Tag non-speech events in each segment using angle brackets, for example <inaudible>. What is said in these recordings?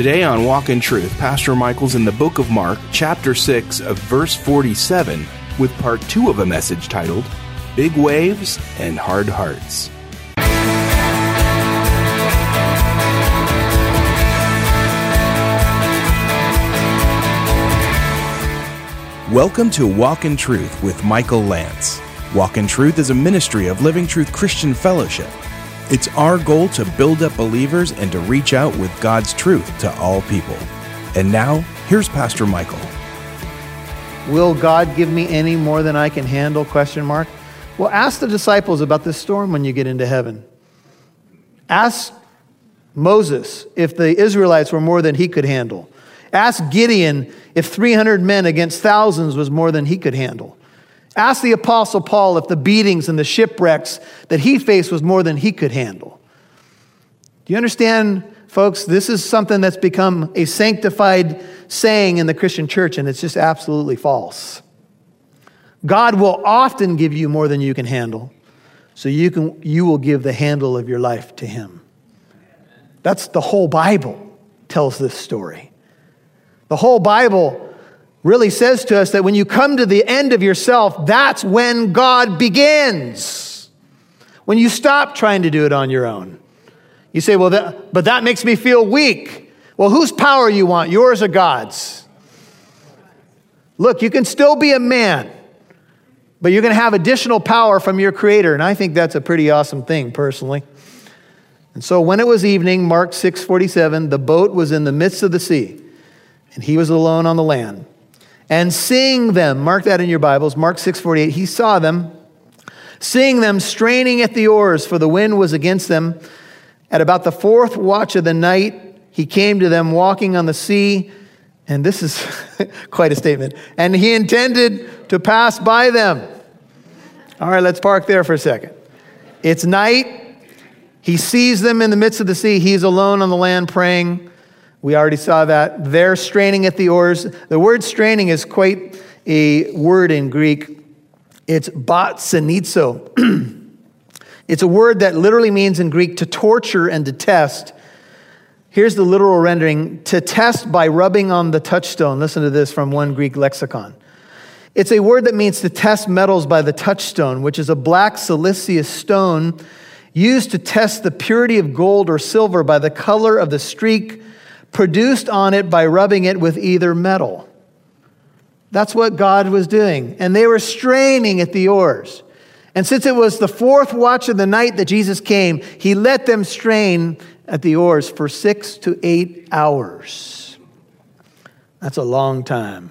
Today on Walk in Truth, Pastor Michael's in the book of Mark, chapter 6 of verse 47, with part 2 of a message titled Big Waves and Hard Hearts. Welcome to Walk in Truth with Michael Lance. Walk in Truth is a ministry of Living Truth Christian Fellowship. It's our goal to build up believers and to reach out with God's truth to all people. And now, here's Pastor Michael. Will God give me any more than I can handle? Question mark. Well, ask the disciples about this storm when you get into heaven. Ask Moses if the Israelites were more than he could handle. Ask Gideon if 300 men against thousands was more than he could handle. Ask the Apostle Paul if the beatings and the shipwrecks that he faced was more than he could handle. Do you understand, folks? This is something that's become a sanctified saying in the Christian church, and it's just absolutely false. God will often give you more than you can handle, so you, can, you will give the handle of your life to Him. That's the whole Bible tells this story. The whole Bible really says to us that when you come to the end of yourself, that's when God begins. When you stop trying to do it on your own. You say, well, that, but that makes me feel weak. Well, whose power you want, yours or God's? Look, you can still be a man, but you're going to have additional power from your Creator, and I think that's a pretty awesome thing, personally. And so when it was evening, Mark 6:47, the boat was in the midst of the sea and he was alone on the land. And seeing them, mark that in your Bibles, Mark 6:48, he saw them, seeing them straining at the oars, for the wind was against them. At about the fourth watch of the night, he came to them walking on the sea, and this is <laughs> quite a statement. And he intended to pass by them. All right, let's park there for a second. It's night. He sees them in the midst of the sea. He's alone on the land praying. We already saw that. They're straining at the oars. The word straining is quite a word in Greek. It's basanizo. <clears throat> it's a word that literally means in Greek to torture and to test. Here's the literal rendering to test by rubbing on the touchstone. Listen to this from one Greek lexicon. It's a word that means to test metals by the touchstone, which is a black siliceous stone used to test the purity of gold or silver by the color of the streak produced on it by rubbing it with either metal. That's what God was doing. And they were straining at the oars. And since it was the fourth watch of the night that Jesus came, he let them strain at the oars for six to eight hours. That's a long time.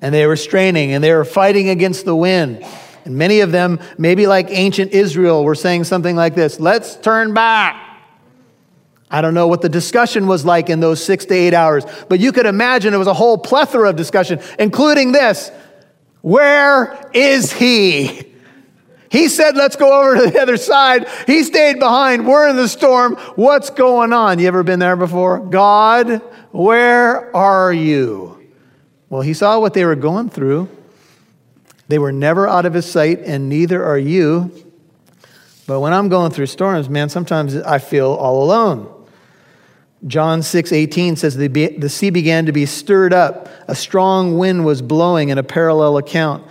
And they were straining and they were fighting against the wind. And many of them, maybe like ancient Israel, were saying something like this Let's turn back. I don't know what the discussion was like in those six to eight hours, but you could imagine it was a whole plethora of discussion, including this Where is he? He said, Let's go over to the other side. He stayed behind. We're in the storm. What's going on? You ever been there before? God, where are you? Well, he saw what they were going through. They were never out of his sight, and neither are you. But when I'm going through storms, man, sometimes I feel all alone. John 6 18 says, the, the sea began to be stirred up. A strong wind was blowing in a parallel account.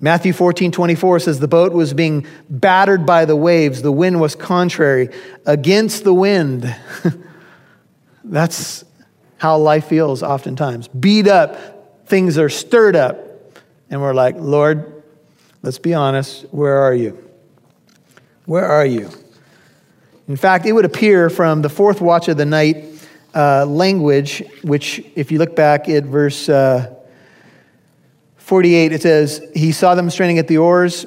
Matthew 14 24 says, the boat was being battered by the waves. The wind was contrary against the wind. <laughs> That's how life feels oftentimes. Beat up, things are stirred up. And we're like, Lord, let's be honest, where are you? Where are you? In fact, it would appear from the fourth watch of the night uh, language, which, if you look back at verse uh, 48, it says, He saw them straining at the oars,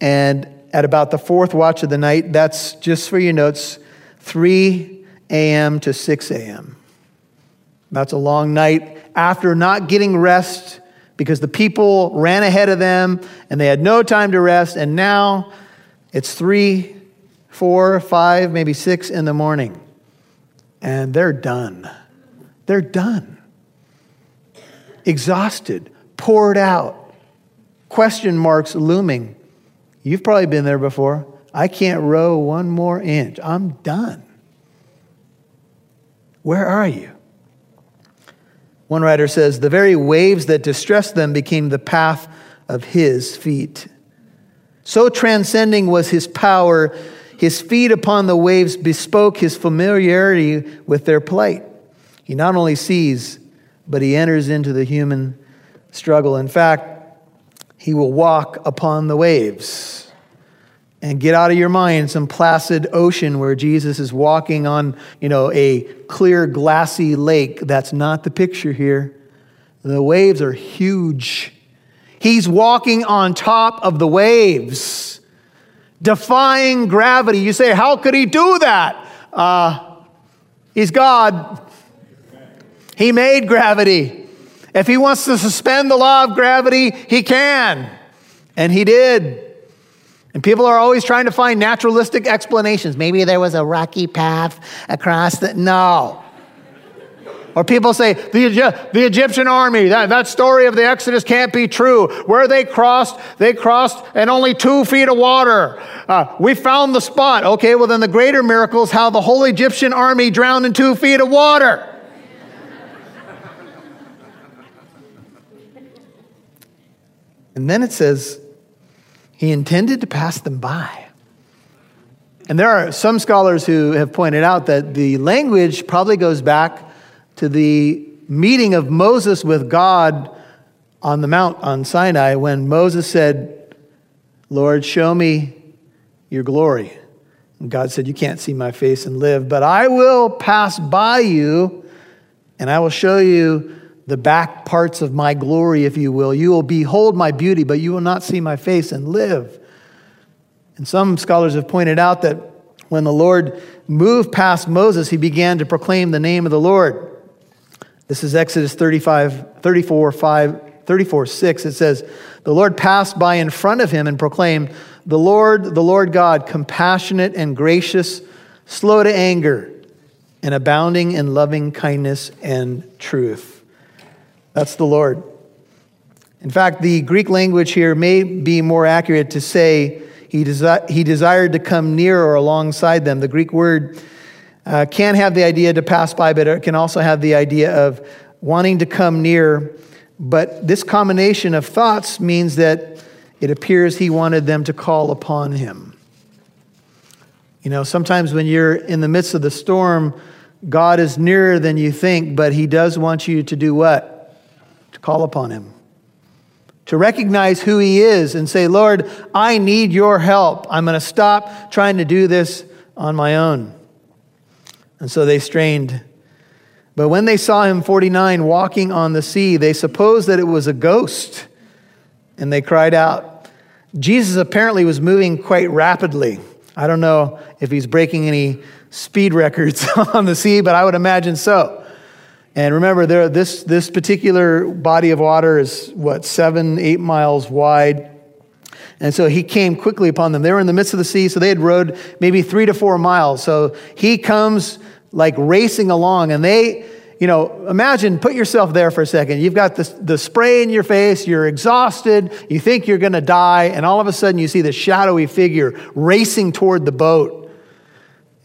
and at about the fourth watch of the night, that's just for your notes, 3 a.m. to 6 a.m. That's a long night. After not getting rest, because the people ran ahead of them and they had no time to rest, and now it's 3 four, five, maybe six in the morning, and they're done. They're done. Exhausted, poured out, question marks looming. You've probably been there before. I can't row one more inch. I'm done. Where are you? One writer says, The very waves that distressed them became the path of his feet. So transcending was his power, his feet upon the waves bespoke his familiarity with their plight. He not only sees, but he enters into the human struggle. In fact, he will walk upon the waves. And get out of your mind some placid ocean where Jesus is walking on, you know, a clear, glassy lake. That's not the picture here. The waves are huge. He's walking on top of the waves, defying gravity. You say, How could he do that? Uh, he's God. He made gravity. If he wants to suspend the law of gravity, he can. And he did. And people are always trying to find naturalistic explanations. Maybe there was a rocky path across the. No. Or people say, the, the Egyptian army, that, that story of the Exodus can't be true. Where they crossed, they crossed and only two feet of water. Uh, we found the spot. Okay, well, then the greater miracle is how the whole Egyptian army drowned in two feet of water. and then it says, he intended to pass them by. And there are some scholars who have pointed out that the language probably goes back to the meeting of Moses with God on the mount on Sinai when Moses said, Lord, show me your glory. And God said, You can't see my face and live, but I will pass by you and I will show you the back parts of my glory, if you will. You will behold my beauty, but you will not see my face and live. And some scholars have pointed out that when the Lord moved past Moses, he began to proclaim the name of the Lord. This is Exodus 35, 34, 5, 34, 6. It says, The Lord passed by in front of him and proclaimed, The Lord, the Lord God, compassionate and gracious, slow to anger, and abounding in loving kindness and truth. That's the Lord. In fact, the Greek language here may be more accurate to say he, desi- he desired to come near or alongside them. The Greek word uh, can have the idea to pass by, but it can also have the idea of wanting to come near. But this combination of thoughts means that it appears he wanted them to call upon him. You know, sometimes when you're in the midst of the storm, God is nearer than you think, but he does want you to do what? To call upon Him. To recognize who He is and say, Lord, I need your help. I'm going to stop trying to do this on my own. And so they strained. But when they saw him, 49, walking on the sea, they supposed that it was a ghost and they cried out. Jesus apparently was moving quite rapidly. I don't know if he's breaking any speed records <laughs> on the sea, but I would imagine so. And remember, there, this, this particular body of water is what, seven, eight miles wide. And so he came quickly upon them. They were in the midst of the sea, so they had rowed maybe three to four miles. So he comes like racing along, and they, you know, imagine, put yourself there for a second. You've got the, the spray in your face, you're exhausted, you think you're going to die, and all of a sudden you see the shadowy figure racing toward the boat.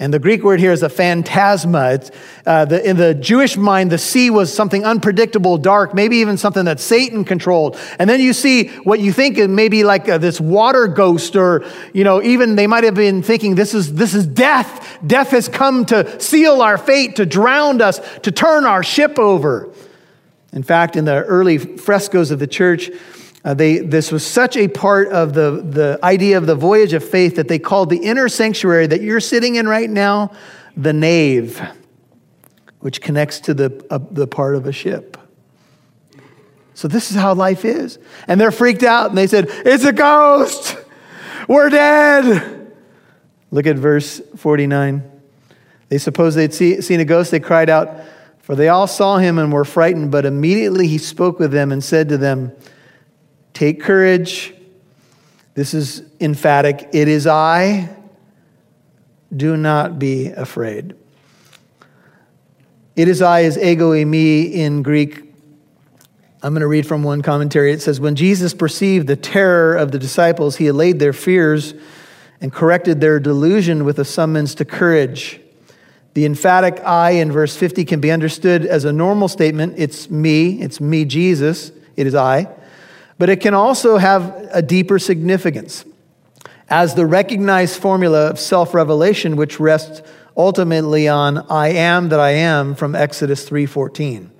And the Greek word here is a phantasma. Uh, the, in the Jewish mind, the sea was something unpredictable, dark, maybe even something that Satan controlled. And then you see what you think is maybe like uh, this water ghost, or you know, even they might have been thinking this is this is death. Death has come to seal our fate, to drown us, to turn our ship over. In fact, in the early frescoes of the church, uh, they, this was such a part of the, the idea of the voyage of faith that they called the inner sanctuary that you're sitting in right now the nave, which connects to the, uh, the part of a ship. So, this is how life is. And they're freaked out and they said, It's a ghost! We're dead! Look at verse 49. They supposed they'd see, seen a ghost. They cried out, for they all saw him and were frightened. But immediately he spoke with them and said to them, Take courage. This is emphatic. It is I. Do not be afraid. It is I is ego eimi in Greek. I'm going to read from one commentary. It says, When Jesus perceived the terror of the disciples, he allayed their fears and corrected their delusion with a summons to courage. The emphatic I in verse 50 can be understood as a normal statement. It's me, it's me, Jesus, it is I. But it can also have a deeper significance as the recognized formula of self revelation, which rests ultimately on I am that I am from Exodus 3:14.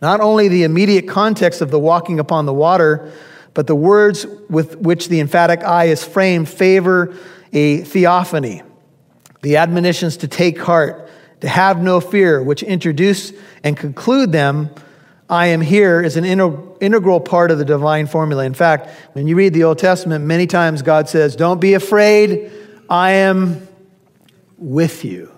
Not only the immediate context of the walking upon the water, but the words with which the emphatic I is framed favor a theophany. The admonitions to take heart, to have no fear, which introduce and conclude them, I am here, is an integral part of the divine formula. In fact, when you read the Old Testament, many times God says, Don't be afraid, I am with you.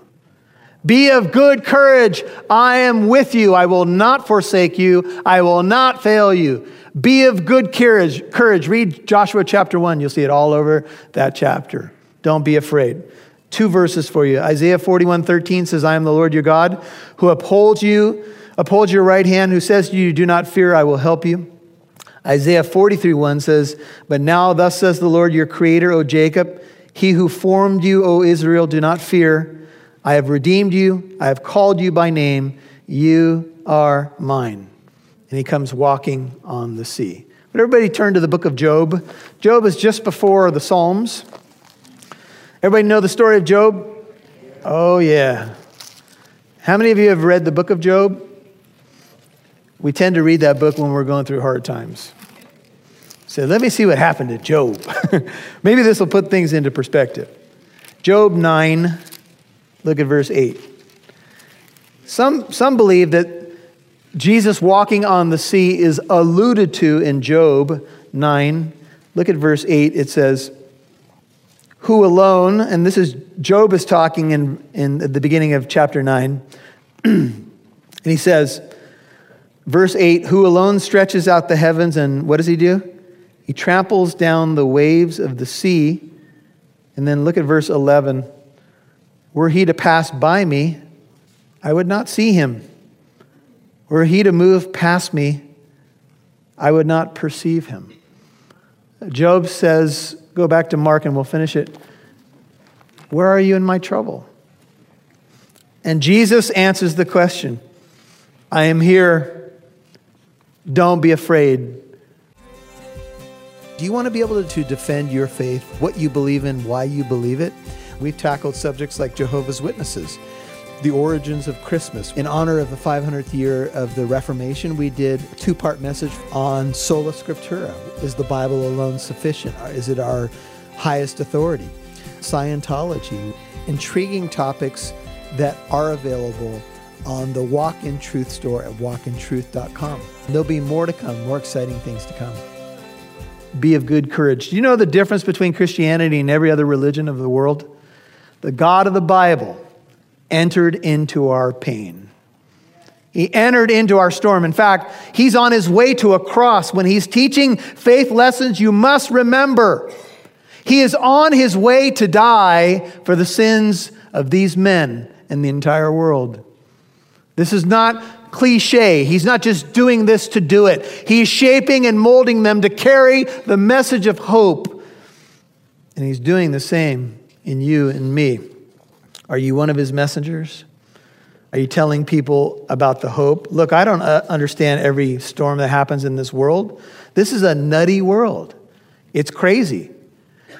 Be of good courage. I am with you. I will not forsake you. I will not fail you. Be of good courage. Courage. Read Joshua chapter 1. You'll see it all over that chapter. Don't be afraid. Two verses for you. Isaiah 41 13 says, I am the Lord your God who upholds you, upholds your right hand, who says to you, Do not fear, I will help you. Isaiah 43 1 says, But now, thus says the Lord your creator, O Jacob, he who formed you, O Israel, do not fear. I have redeemed you. I have called you by name. You are mine. And he comes walking on the sea. But everybody turn to the book of Job. Job is just before the Psalms. Everybody know the story of Job? Oh, yeah. How many of you have read the book of Job? We tend to read that book when we're going through hard times. So let me see what happened to Job. <laughs> Maybe this will put things into perspective. Job 9, Look at verse 8. Some, some believe that Jesus walking on the sea is alluded to in Job 9. Look at verse 8. It says, Who alone, and this is Job is talking in, in the beginning of chapter 9. <clears throat> and he says, verse 8, Who alone stretches out the heavens, and what does he do? He tramples down the waves of the sea. And then look at verse 11. Were he to pass by me, I would not see him. Were he to move past me, I would not perceive him. Job says, go back to Mark and we'll finish it. Where are you in my trouble? And Jesus answers the question I am here. Don't be afraid. Do you want to be able to defend your faith, what you believe in, why you believe it? We've tackled subjects like Jehovah's Witnesses, the origins of Christmas. In honor of the 500th year of the Reformation, we did a two part message on sola scriptura. Is the Bible alone sufficient? Is it our highest authority? Scientology, intriguing topics that are available on the Walk in Truth store at walkintruth.com. There'll be more to come, more exciting things to come. Be of good courage. Do you know the difference between Christianity and every other religion of the world? the God of the Bible, entered into our pain. He entered into our storm. In fact, he's on his way to a cross. When he's teaching faith lessons, you must remember he is on his way to die for the sins of these men and the entire world. This is not cliche. He's not just doing this to do it, he's shaping and molding them to carry the message of hope. And he's doing the same in you and me. Are you one of his messengers? Are you telling people about the hope? Look, I don't uh, understand every storm that happens in this world. This is a nutty world. It's crazy.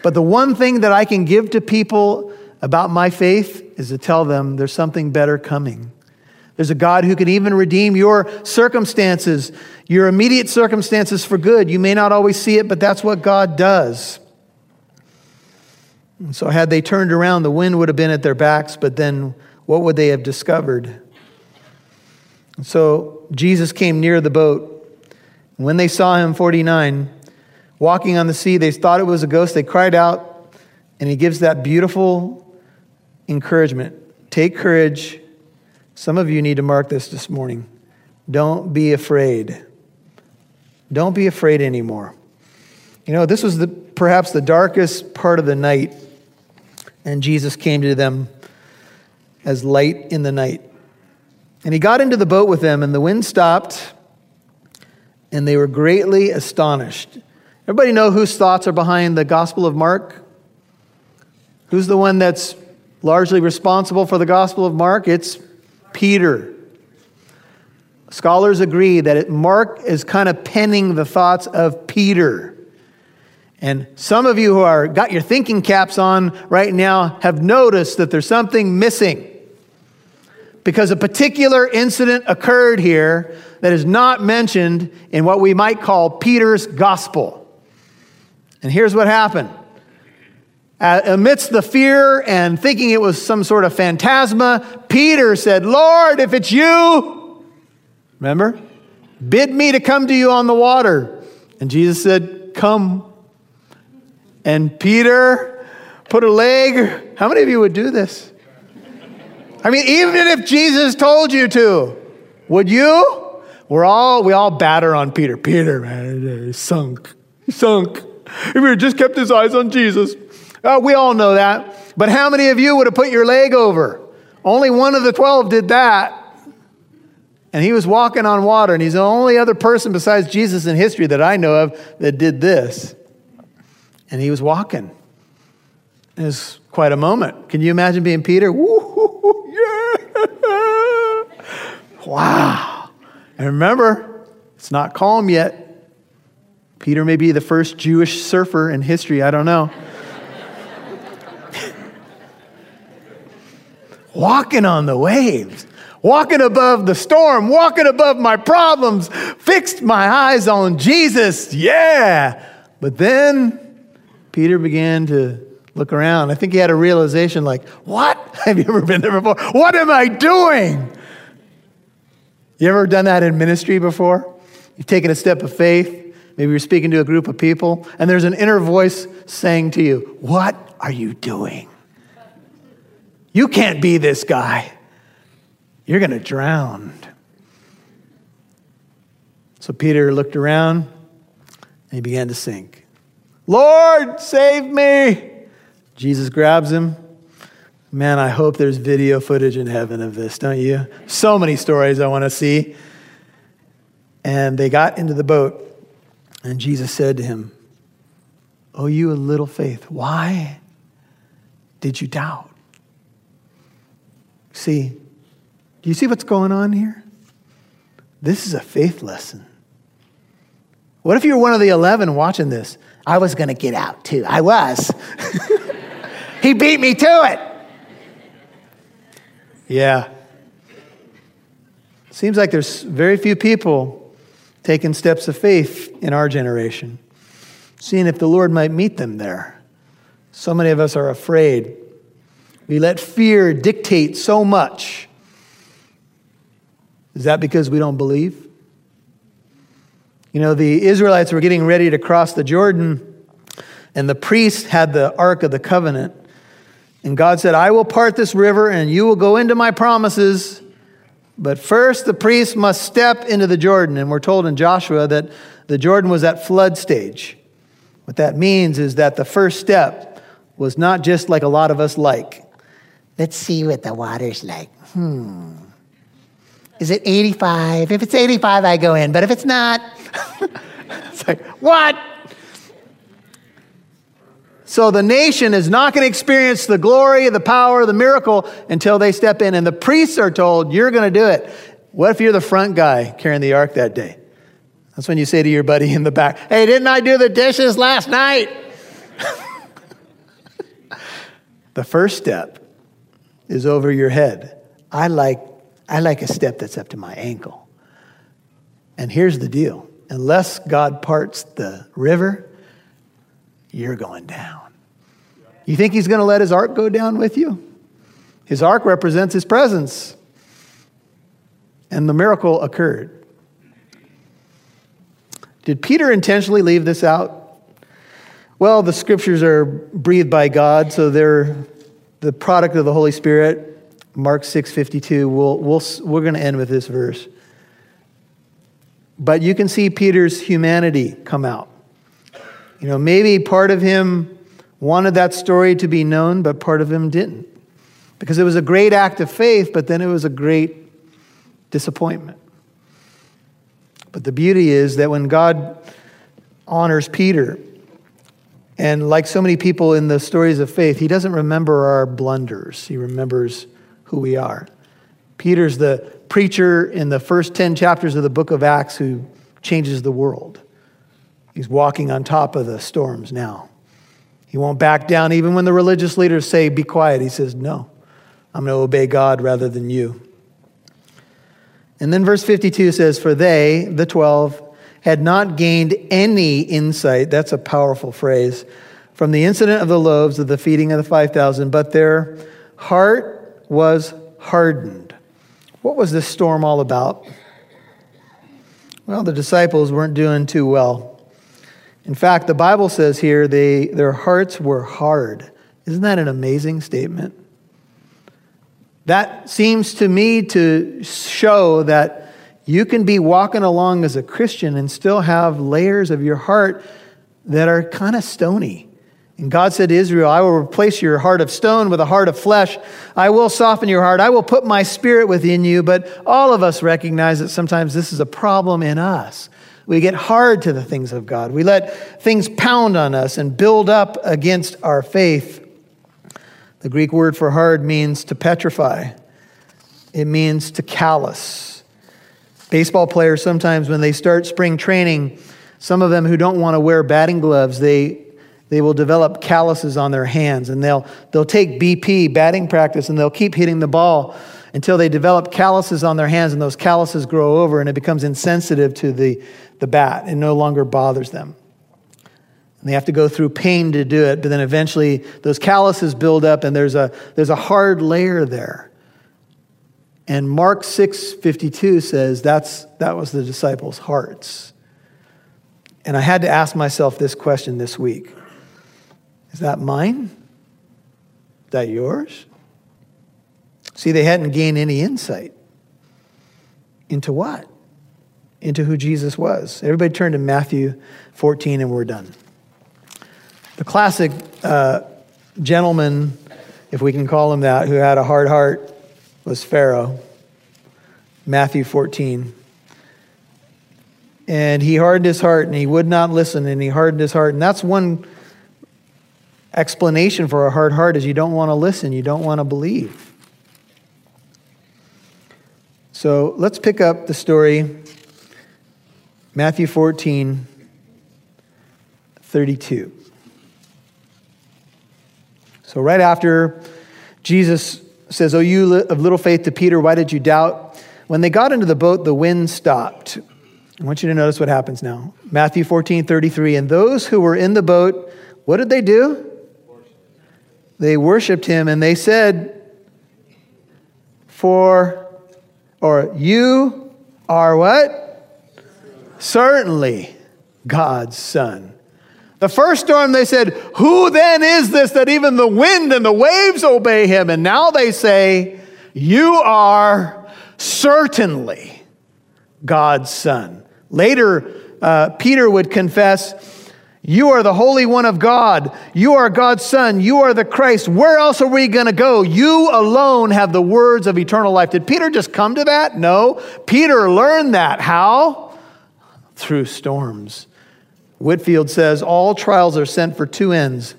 But the one thing that I can give to people about my faith is to tell them there's something better coming. There's a God who can even redeem your circumstances, your immediate circumstances for good. You may not always see it, but that's what God does. And so, had they turned around, the wind would have been at their backs, but then what would they have discovered? And so, Jesus came near the boat. When they saw him, 49, walking on the sea, they thought it was a ghost. They cried out, and he gives that beautiful encouragement Take courage. Some of you need to mark this this morning. Don't be afraid. Don't be afraid anymore. You know, this was the, perhaps the darkest part of the night and Jesus came to them as light in the night. And he got into the boat with them, and the wind stopped, and they were greatly astonished. Everybody know whose thoughts are behind the Gospel of Mark? Who's the one that's largely responsible for the Gospel of Mark? It's Peter. Scholars agree that Mark is kind of penning the thoughts of Peter. And some of you who are got your thinking caps on right now have noticed that there's something missing. Because a particular incident occurred here that is not mentioned in what we might call Peter's gospel. And here's what happened. Amidst the fear and thinking it was some sort of phantasma, Peter said, Lord, if it's you, remember, bid me to come to you on the water. And Jesus said, Come. And Peter put a leg. How many of you would do this? I mean, even if Jesus told you to, would you? We're all, we all batter on Peter. Peter, man, he sunk. He sunk. If he just kept his eyes on Jesus. Uh, we all know that. But how many of you would have put your leg over? Only one of the 12 did that. And he was walking on water, and he's the only other person besides Jesus in history that I know of that did this. And he was walking. It was quite a moment. Can you imagine being Peter? Woo, yeah. Wow. And remember, it's not calm yet. Peter may be the first Jewish surfer in history, I don't know. Walking on the waves, walking above the storm, walking above my problems, fixed my eyes on Jesus. Yeah. But then Peter began to look around. I think he had a realization like, what? <laughs> Have you ever been there before? What am I doing? You ever done that in ministry before? You've taken a step of faith. Maybe you're speaking to a group of people, and there's an inner voice saying to you, What are you doing? You can't be this guy. You're going to drown. So Peter looked around and he began to sink. Lord, save me. Jesus grabs him. Man, I hope there's video footage in heaven of this, don't you? So many stories I want to see. And they got into the boat, and Jesus said to him, Oh, you a little faith, why did you doubt? See, do you see what's going on here? This is a faith lesson. What if you were one of the 11 watching this? I was going to get out too. I was. <laughs> he beat me to it. Yeah. Seems like there's very few people taking steps of faith in our generation, seeing if the Lord might meet them there. So many of us are afraid. We let fear dictate so much. Is that because we don't believe? You know, the Israelites were getting ready to cross the Jordan, and the priest had the Ark of the Covenant. And God said, I will part this river, and you will go into my promises. But first, the priest must step into the Jordan. And we're told in Joshua that the Jordan was at flood stage. What that means is that the first step was not just like a lot of us like. Let's see what the water's like. Hmm. Is it 85? If it's 85, I go in. But if it's not, <laughs> it's like, what? So the nation is not going to experience the glory, the power, the miracle until they step in. And the priests are told, you're going to do it. What if you're the front guy carrying the ark that day? That's when you say to your buddy in the back, hey, didn't I do the dishes last night? <laughs> the first step is over your head. I like I like a step that's up to my ankle. And here's the deal unless God parts the river, you're going down. You think He's going to let His ark go down with you? His ark represents His presence. And the miracle occurred. Did Peter intentionally leave this out? Well, the scriptures are breathed by God, so they're the product of the Holy Spirit. Mark 6:52. We'll, we'll, we're going to end with this verse. But you can see Peter's humanity come out. You know, maybe part of him wanted that story to be known, but part of him didn't. Because it was a great act of faith, but then it was a great disappointment. But the beauty is that when God honors Peter, And like so many people in the stories of faith, he doesn't remember our blunders, he remembers who we are. Peter's the preacher in the first 10 chapters of the book of Acts who changes the world. He's walking on top of the storms now. He won't back down even when the religious leaders say, Be quiet. He says, No, I'm going to obey God rather than you. And then verse 52 says, For they, the 12, had not gained any insight. That's a powerful phrase. From the incident of the loaves of the feeding of the 5,000, but their heart was hardened. What was this storm all about? Well, the disciples weren't doing too well. In fact, the Bible says here they, their hearts were hard. Isn't that an amazing statement? That seems to me to show that you can be walking along as a Christian and still have layers of your heart that are kind of stony. And God said to Israel, I will replace your heart of stone with a heart of flesh. I will soften your heart. I will put my spirit within you. But all of us recognize that sometimes this is a problem in us. We get hard to the things of God. We let things pound on us and build up against our faith. The Greek word for hard means to petrify, it means to callous. Baseball players sometimes, when they start spring training, some of them who don't want to wear batting gloves, they, they will develop calluses on their hands and they'll, they'll take BP, batting practice, and they'll keep hitting the ball until they develop calluses on their hands and those calluses grow over and it becomes insensitive to the, the bat and no longer bothers them. And they have to go through pain to do it, but then eventually those calluses build up and there's a, there's a hard layer there. And Mark 6:52 says that's, that was the disciples' hearts. And I had to ask myself this question this week. Is that mine? Is that yours? See, they hadn't gained any insight into what? Into who Jesus was. Everybody turn to Matthew 14 and we're done. The classic uh, gentleman, if we can call him that, who had a hard heart was Pharaoh. Matthew 14. And he hardened his heart and he would not listen and he hardened his heart. And that's one explanation for a hard heart is you don't want to listen, you don't want to believe. So let's pick up the story Matthew 14 32. So, right after Jesus says, Oh, you of little faith to Peter, why did you doubt? When they got into the boat, the wind stopped. I want you to notice what happens now. Matthew 14, 33. And those who were in the boat, what did they do? They worshiped him and they said, For, or you are what? Certainly God's son. The first storm, they said, Who then is this that even the wind and the waves obey him? And now they say, You are certainly God's son. Later, uh, Peter would confess, You are the Holy One of God. You are God's Son. You are the Christ. Where else are we going to go? You alone have the words of eternal life. Did Peter just come to that? No. Peter learned that. How? Through storms. Whitefield says all trials are sent for two ends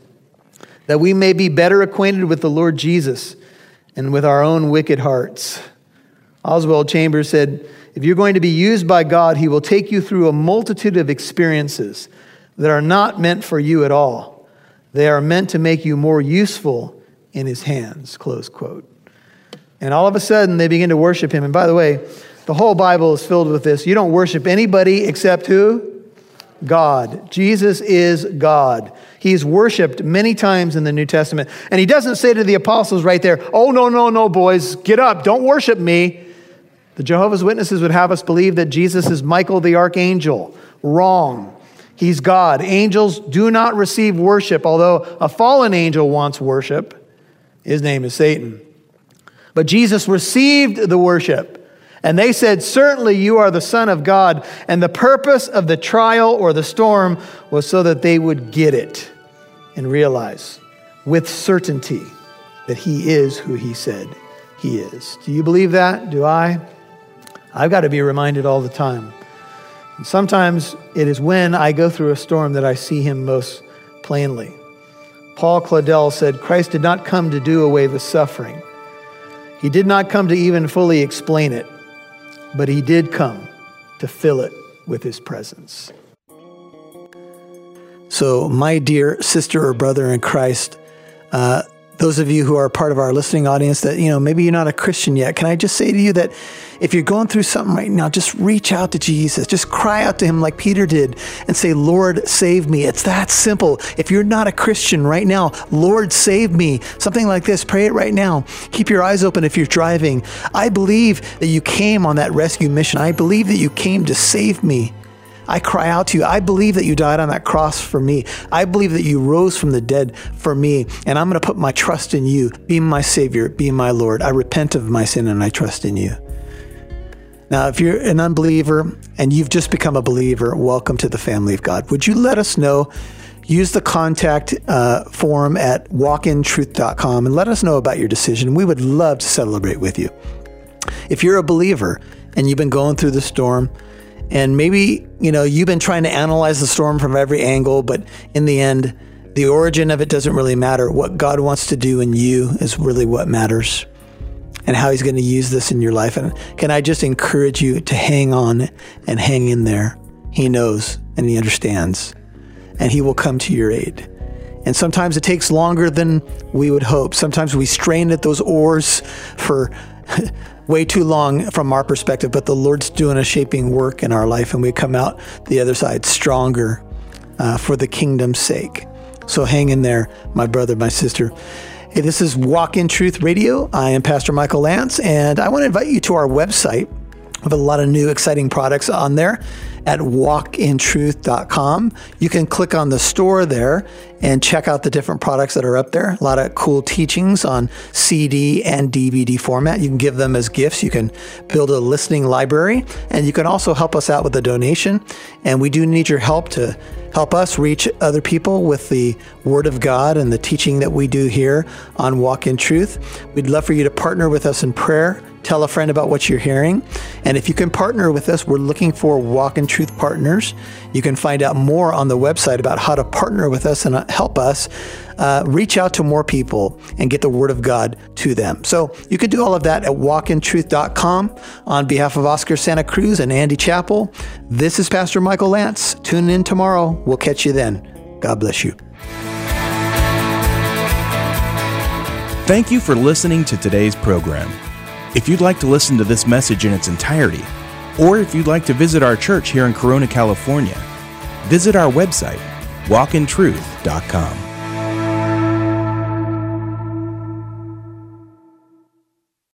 that we may be better acquainted with the Lord Jesus and with our own wicked hearts. Oswald Chambers said, If you're going to be used by God, He will take you through a multitude of experiences that are not meant for you at all. They are meant to make you more useful in His hands. Close quote. And all of a sudden, they begin to worship Him. And by the way, the whole Bible is filled with this. You don't worship anybody except who? God. Jesus is God. He's worshiped many times in the New Testament. And he doesn't say to the apostles right there, oh, no, no, no, boys, get up, don't worship me. The Jehovah's Witnesses would have us believe that Jesus is Michael the archangel. Wrong. He's God. Angels do not receive worship, although a fallen angel wants worship. His name is Satan. But Jesus received the worship. And they said, Certainly you are the Son of God. And the purpose of the trial or the storm was so that they would get it and realize with certainty that He is who He said He is. Do you believe that? Do I? I've got to be reminded all the time. And sometimes it is when I go through a storm that I see Him most plainly. Paul Claudel said, Christ did not come to do away with suffering. He did not come to even fully explain it, but he did come to fill it with his presence. So, my dear sister or brother in Christ, uh, those of you who are part of our listening audience that, you know, maybe you're not a Christian yet, can I just say to you that if you're going through something right now, just reach out to Jesus. Just cry out to him like Peter did and say, Lord, save me. It's that simple. If you're not a Christian right now, Lord, save me. Something like this, pray it right now. Keep your eyes open if you're driving. I believe that you came on that rescue mission. I believe that you came to save me. I cry out to you. I believe that you died on that cross for me. I believe that you rose from the dead for me. And I'm going to put my trust in you. Be my Savior. Be my Lord. I repent of my sin and I trust in you. Now, if you're an unbeliever and you've just become a believer, welcome to the family of God. Would you let us know? Use the contact uh, form at walkintruth.com and let us know about your decision. We would love to celebrate with you. If you're a believer and you've been going through the storm, and maybe, you know, you've been trying to analyze the storm from every angle, but in the end, the origin of it doesn't really matter. What God wants to do in you is really what matters and how he's going to use this in your life. And can I just encourage you to hang on and hang in there? He knows and he understands, and he will come to your aid. And sometimes it takes longer than we would hope. Sometimes we strain at those oars for <laughs> way too long from our perspective, but the Lord's doing a shaping work in our life, and we come out the other side stronger uh, for the kingdom's sake. So hang in there, my brother, my sister. Hey, this is Walk in Truth Radio. I am Pastor Michael Lance, and I want to invite you to our website. We have a lot of new exciting products on there at walkintruth.com. You can click on the store there and check out the different products that are up there. A lot of cool teachings on CD and DVD format. You can give them as gifts. You can build a listening library, and you can also help us out with a donation. And we do need your help to help us reach other people with the Word of God and the teaching that we do here on Walk in Truth. We'd love for you to partner with us in prayer. Tell a friend about what you're hearing. And if you can partner with us, we're looking for Walk in Truth partners. You can find out more on the website about how to partner with us and help us uh, reach out to more people and get the Word of God to them. So you can do all of that at walkintruth.com. On behalf of Oscar Santa Cruz and Andy Chappell, this is Pastor Michael Lance. Tune in tomorrow. We'll catch you then. God bless you. Thank you for listening to today's program. If you'd like to listen to this message in its entirety, or if you'd like to visit our church here in Corona, California, visit our website, walkintruth.com.